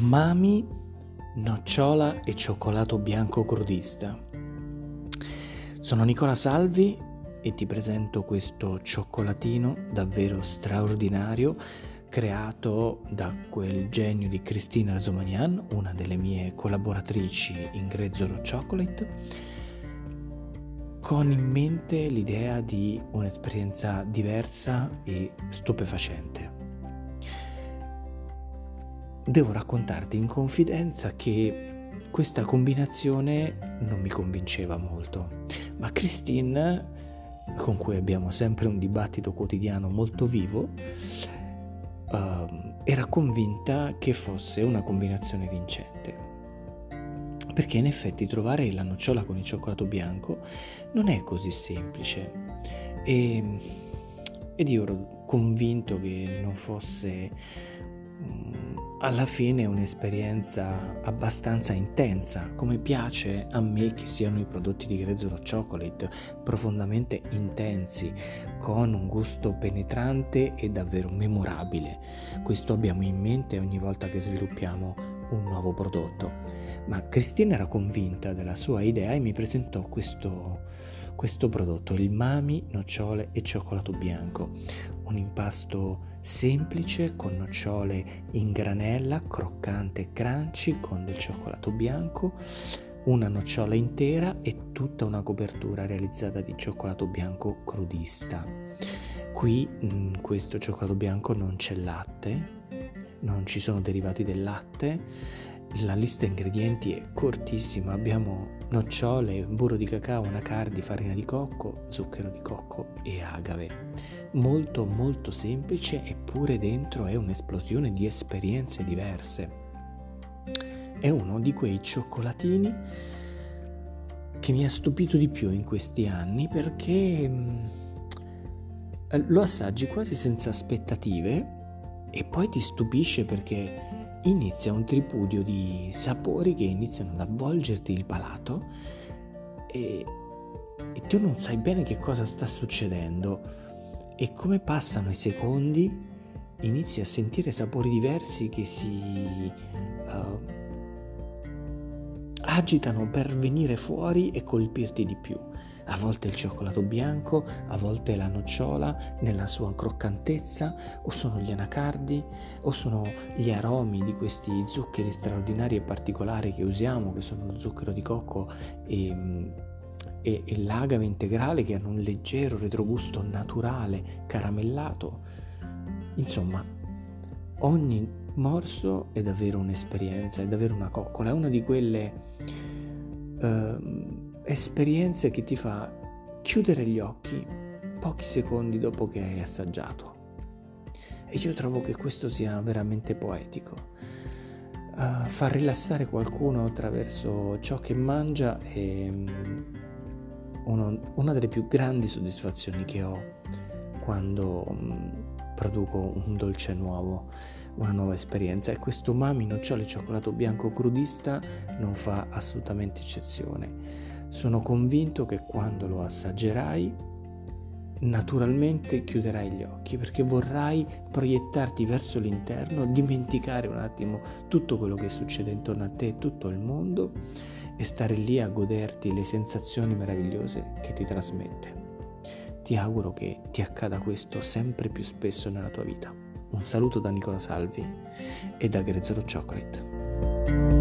Mami, nocciola e cioccolato bianco crudista. Sono Nicola Salvi e ti presento questo cioccolatino davvero straordinario creato da quel genio di Cristina Zomanian, una delle mie collaboratrici in Grezzolo Chocolate, con in mente l'idea di un'esperienza diversa e stupefacente devo raccontarti in confidenza che questa combinazione non mi convinceva molto, ma Christine, con cui abbiamo sempre un dibattito quotidiano molto vivo, uh, era convinta che fosse una combinazione vincente. Perché in effetti trovare la nocciola con il cioccolato bianco non è così semplice. E, ed io ero convinto che non fosse alla fine è un'esperienza abbastanza intensa, come piace a me che siano i prodotti di Grezzolo Chocolate, profondamente intensi, con un gusto penetrante e davvero memorabile. Questo abbiamo in mente ogni volta che sviluppiamo un nuovo prodotto. Ma Cristina era convinta della sua idea e mi presentò questo, questo prodotto, il Mami, nocciole e cioccolato bianco, un impasto semplice con nocciole in granella, croccante e crunchy con del cioccolato bianco, una nocciola intera e tutta una copertura realizzata di cioccolato bianco crudista. Qui in questo cioccolato bianco non c'è latte, non ci sono derivati del latte, la lista ingredienti è cortissima, abbiamo nocciole, burro di cacao, anacardi, farina di cocco, zucchero di cocco e agave. Molto molto semplice eppure dentro è un'esplosione di esperienze diverse. È uno di quei cioccolatini che mi ha stupito di più in questi anni perché mm, lo assaggi quasi senza aspettative e poi ti stupisce perché inizia un tripudio di sapori che iniziano ad avvolgerti il palato e, e tu non sai bene che cosa sta succedendo. E come passano i secondi inizi a sentire sapori diversi che si uh, agitano per venire fuori e colpirti di più a volte il cioccolato bianco, a volte la nocciola nella sua croccantezza, o sono gli anacardi, o sono gli aromi di questi zuccheri straordinari e particolari che usiamo, che sono lo zucchero di cocco e, e, e l'agave integrale che hanno un leggero retrogusto naturale, caramellato. Insomma, ogni morso è davvero un'esperienza, è davvero una coccola, è una di quelle... Uh, esperienze che ti fa chiudere gli occhi pochi secondi dopo che hai assaggiato. E io trovo che questo sia veramente poetico. Uh, far rilassare qualcuno attraverso ciò che mangia è um, uno, una delle più grandi soddisfazioni che ho quando um, produco un dolce nuovo, una nuova esperienza e questo umami nocciole cioccolato bianco crudista non fa assolutamente eccezione. Sono convinto che quando lo assaggerai, naturalmente chiuderai gli occhi perché vorrai proiettarti verso l'interno, dimenticare un attimo tutto quello che succede intorno a te tutto il mondo e stare lì a goderti le sensazioni meravigliose che ti trasmette. Ti auguro che ti accada questo sempre più spesso nella tua vita. Un saluto da Nicola Salvi e da Grezzolo Chocolate.